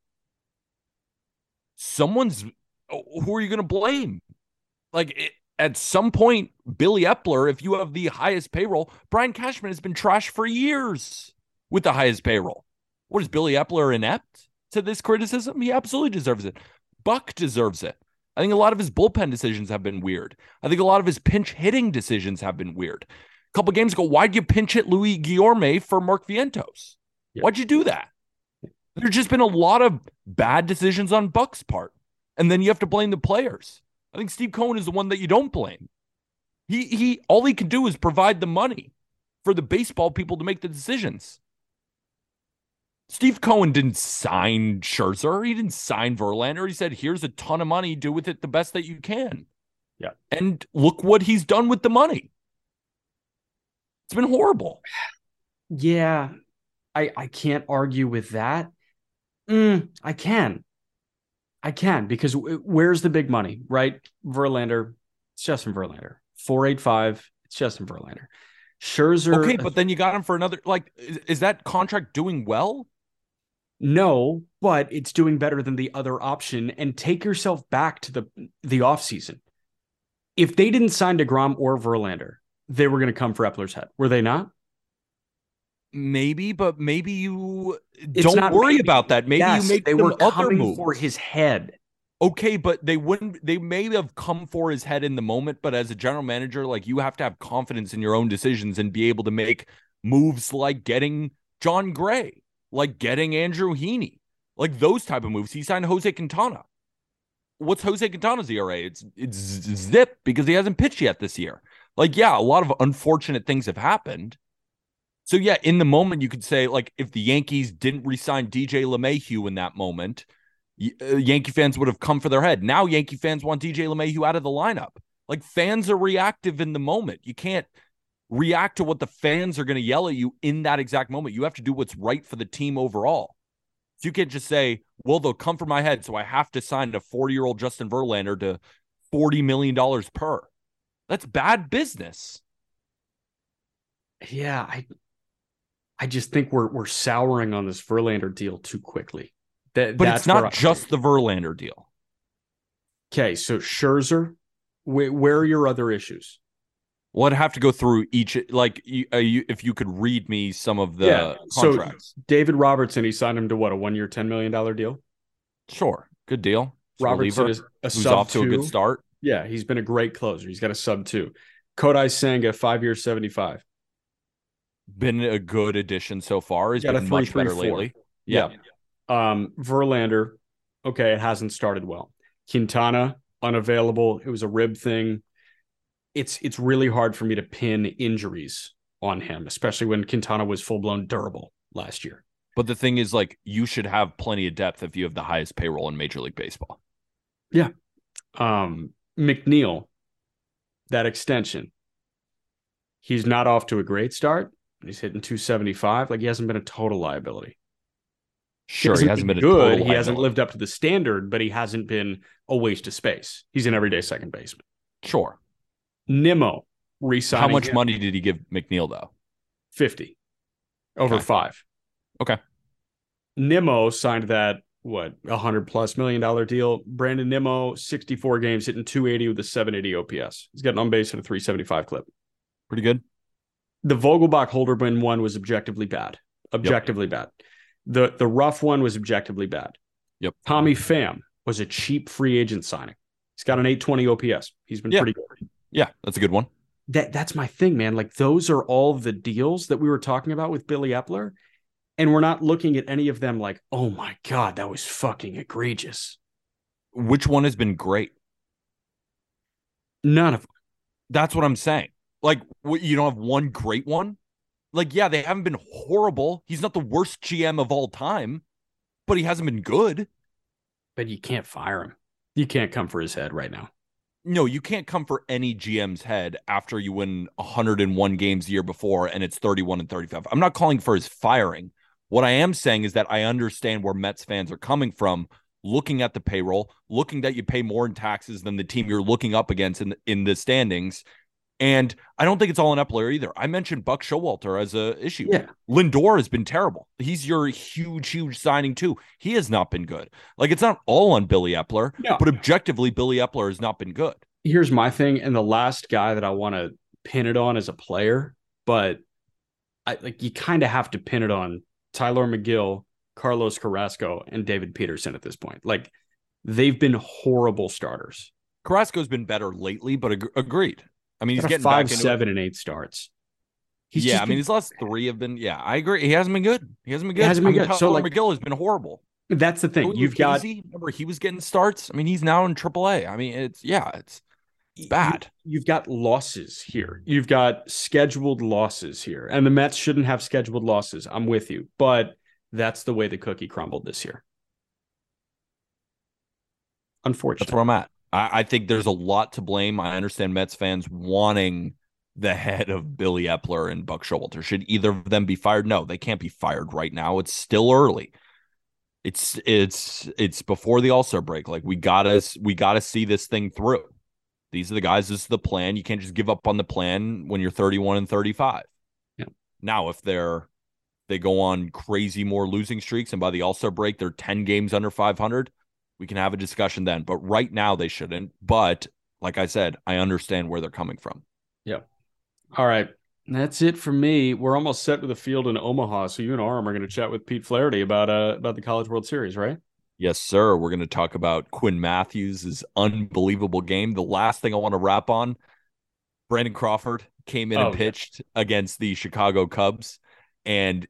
someone's oh, who are you going to blame? Like it, at some point, Billy Eppler, if you have the highest payroll, Brian Cashman has been trashed for years with the highest payroll. What is Billy Eppler inept to this criticism? He absolutely deserves it. Buck deserves it. I think a lot of his bullpen decisions have been weird. I think a lot of his pinch hitting decisions have been weird. A couple games ago, why'd you pinch hit Louis Guillorme for Mark Vientos? Yeah. Why'd you do that? There's just been a lot of bad decisions on Buck's part. And then you have to blame the players. I think Steve Cohen is the one that you don't blame. He he all he can do is provide the money for the baseball people to make the decisions. Steve Cohen didn't sign Scherzer. He didn't sign Verlander. He said, here's a ton of money. Do with it the best that you can. Yeah. And look what he's done with the money. It's been horrible. *sighs* Yeah, I I can't argue with that. Mm, I can, I can because where's the big money, right? Verlander, it's Justin Verlander. Four eight five, it's Justin Verlander. Scherzer, Okay, but then you got him for another. Like, is, is that contract doing well? no, but it's doing better than the other option. And take yourself back to the the offseason. If they didn't sign Degrom or Verlander, they were going to come for Eppler's head, were they not? Maybe, but maybe you It's don't worry maybe. about that. Maybe Yes, you make they them were other coming moves. for his head. Okay, but they wouldn't. They may have come for his head in the moment, but as a general manager, like you have to have confidence in your own decisions and be able to make moves like getting Jon Gray. like getting Andrew Heaney, like those type of moves. He signed Jose Quintana. What's Jose Quintana's ERA? It's it's zip because he hasn't pitched yet this year. Like, yeah, a lot of unfortunate things have happened. So yeah, in the moment, you could say like if the Yankees didn't resign DJ LeMahieu in that moment, uh, Yankee fans would have come for their head. Now Yankee fans want DJ LeMahieu out of the lineup. Like fans are reactive in the moment. You can't react to what the fans are going to yell at you in that exact moment. You have to do what's right for the team overall. So you can't just say, well, they'll come for my head. So I have to sign a 40 year old Justin Verlander to $40 million per. That's bad business. Yeah. I, I just think we're, we're souring on this Verlander deal too quickly. That, but it's not just the Verlander deal. Okay. So Scherzer, where, where are your other issues? Well, I'd have to go through each. Like, uh, you, if you could read me some of the yeah. contracts. So David Robertson, he signed him to what a one-year, ten million dollar deal. Sure, good deal. Robertson is a who's off to a good start. Yeah, he's been a great closer. He's got a sub two. Kodai Senga, five years, seventy-five. Been a good addition so far. He's, been a much better four. lately. Yeah. yeah. Um, Verlander, okay, it hasn't started well. Quintana, unavailable. It was a rib thing. It's it's really hard for me to pin injuries on him, especially when Quintana was full blown durable last year. But the thing is, like, you should have plenty of depth if you have the highest payroll in Major League Baseball. Yeah. Um, McNeil, that extension, he's not off to a great start. He's hitting 275. Like, he hasn't been a total liability. Sure, he hasn't, he hasn't been, been good. He hasn't lived up to the standard, but he hasn't been a waste of space. He's an everyday second baseman. Sure. Nimmo resigning. How much him. money did he give McNeil though? Fifty over okay. five. Okay. Nimmo signed that what a hundred plus million dollar deal. Brandon Nimmo, sixty four games, hitting two eighty with a seven eighty OPS. He's got an on base at a three seventy five clip. Pretty good. The Vogelbach Holderman one was objectively bad. Objectively yep. bad. The the Ruf one was objectively bad. Yep. Tommy Pham was a cheap free agent signing. He's got an 820 OPS. He's been yeah. pretty good. Yeah, that's a good one. That that's my thing, man. Like those are all the deals that we were talking about with Billy Eppler. And we're not looking at any of them like, oh my God, that was fucking egregious. Which one has been great? None of them. That's what I'm saying. Like, you don't have one great one? Like, yeah, they haven't been horrible. He's not the worst GM of all time, but he hasn't been good. But you can't fire him. You can't come for his head right now. No, you can't come for any GM's head after you win 101 games the year before and it's 31 and 35. I'm not calling for his firing. What I am saying is that I understand where Mets fans are coming from, looking at the payroll, looking that you pay more in taxes than the team you're looking up against in in the standings, and I don't think it's all an Eppler either. I mentioned Buck Showalter as a issue. Yeah. Lindor has been terrible. He's your huge, huge signing too. He has not been good. Like it's not all on Billy Eppler, no. but objectively, Billy Eppler has not been good. Here's my thing, and the last guy that I want to pin it on as a player, but I like you kind of have to pin it on Tylor Megill, Carlos Carrasco, and David Peterson at this point. Like they've been horrible starters. Carrasco's been better lately, but ag- agreed. I mean, he's getting five, seven, and eight starts. He's yeah, I mean, his last three have been. Yeah, I agree. He hasn't been good. He hasn't been good. He hasn't been I mean, good. So like, Megill has been horrible. That's the thing. You've got. Remember, he was getting starts. I mean, he's now in AAA. I mean, it's yeah, it's, it's bad. You've got losses here. You've got scheduled losses here, and the Mets shouldn't have scheduled losses. I'm with you, but that's the way the cookie crumbled this year. Unfortunately, that's where I'm at. I, I think there's a lot to blame. I understand Mets fans wanting the head of Billy Eppler and Buck Showalter. Should either of them be fired? No, they can't be fired right now. It's still early. It's it's it's before the All Star break. Like we gotta we gotta see this thing through. These are the guys. This is the plan. You can't just give up on the plan when you're 31 and 35. Yeah. Now, if they're they go on crazy more losing streaks and by the All Star break they're 10 games under 500, we can have a discussion then. But right now they shouldn't. But like I said, I understand where they're coming from. Yeah. All right. That's it for me. We're almost set with the field in Omaha. So you and Aram are going to chat with Pete Flaherty about uh about the College World Series, right? Yes, sir. We're going to talk about Quinn Matthews' unbelievable game. The last thing I want to wrap on Brandon Crawford came in oh, and pitched yeah. against the Chicago Cubs. And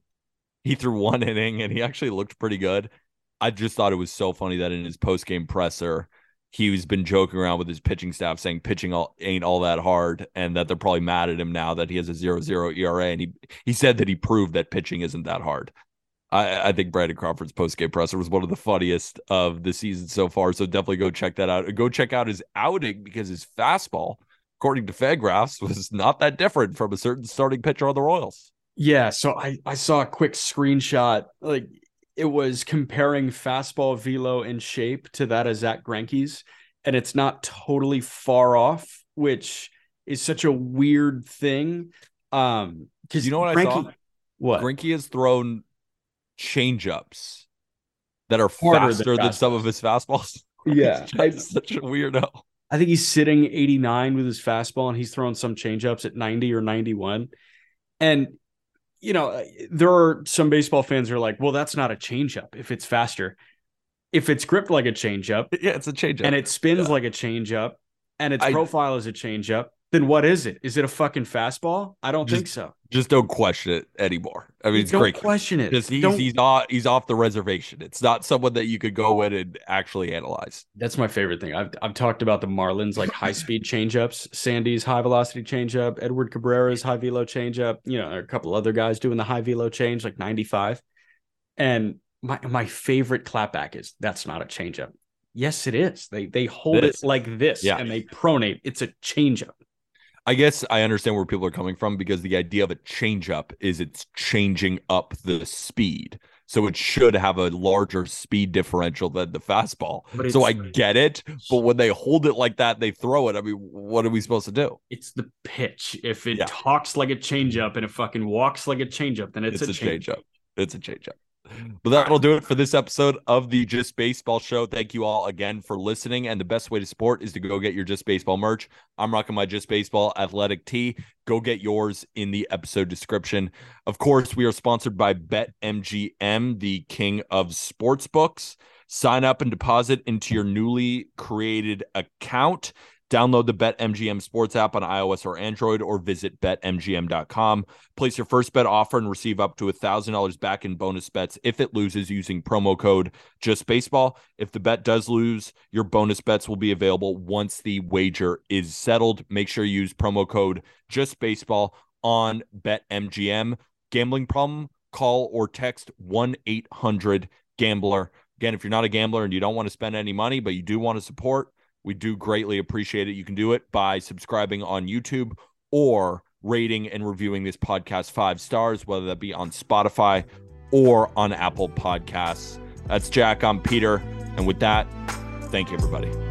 he threw one *laughs* inning and he actually looked pretty good. I just thought it was so funny that in his post game presser, he's been joking around with his pitching staff saying pitching all, ain't all that hard and that they're probably mad at him now that he has a zero zero ERA. And he, he said that he proved that pitching isn't that hard. I, I think Brandon Crawford's post game presser was one of the funniest of the season so far. So definitely go check that out. Go check out his outing because his fastball, according to Fangraphs, *laughs* was not that different from a certain starting pitcher on the Royals. Yeah, so I I saw a quick screenshot. Like it was comparing fastball velo and shape to that of Zack Greinke's, and it's not totally far off, which is such a weird thing. Um, because you know what Greinke, I saw? What Greinke has thrown changeups that are Harder faster than, than some of his fastballs. *laughs* Yeah, it's such a weirdo. I think he's sitting 89 with his fastball, and he's throwing some changeups at 90 or 91. And you know, uh, there are some baseball fans who are like, "Well, that's not a changeup if it's faster." If it's gripped like a changeup, yeah, it's a changeup, and it spins yeah. like a changeup, and its I, profile is a changeup, then what is it? Is it a fucking fastball? I don't just, think so. Just don't question it anymore. I mean, it's don't great. Question it. Just he's, he's off he's off the reservation. It's not someone that you could go in and actually analyze. That's my favorite thing. I've I've talked about the Marlins like high speed changeups, Sandy's high velocity changeup, Edward Cabrera's high velo changeup. You know, a couple other guys doing the high velo change like ninety five. And my my favorite clapback is that's not a changeup. Yes, it is. They they hold it, it like this yeah. and they pronate. It's a changeup. I guess I understand where people are coming from because the idea of a changeup is it's changing up the speed. So it should have a larger speed differential than the fastball. So I get it. But when they hold it like that, they throw it. I mean, what are we supposed to do? It's the pitch. If it yeah. talks like a changeup and it fucking walks like a changeup, then it's, it's a, a changeup. Change it's a changeup. But that'll do it for this episode of the Just Baseball Show. Thank you all again for listening. And the best way to support is to go get your Just Baseball merch. I'm rocking my Just Baseball athletic tee. Go get yours in the episode description. Of course, we are sponsored by BetMGM, the king of sports books. Sign up and deposit into your newly created account. Download the BetMGM Sports app on iOS or Android or visit betmgm.com. Place your first bet offer and receive up to $1,000 back in bonus bets if it loses using promo code JustBaseball. If the bet does lose, your bonus bets will be available once the wager is settled. Make sure you use promo code JustBaseball on BetMGM. Gambling problem? Call or text 1 800 Gambler. Again, if you're not a gambler and you don't want to spend any money, but you do want to support, we do greatly appreciate it. You can do it by subscribing on YouTube or rating and reviewing this podcast five stars, whether that be on Spotify or on Apple Podcasts. That's Jack. I'm Peter. And with that, thank you, everybody.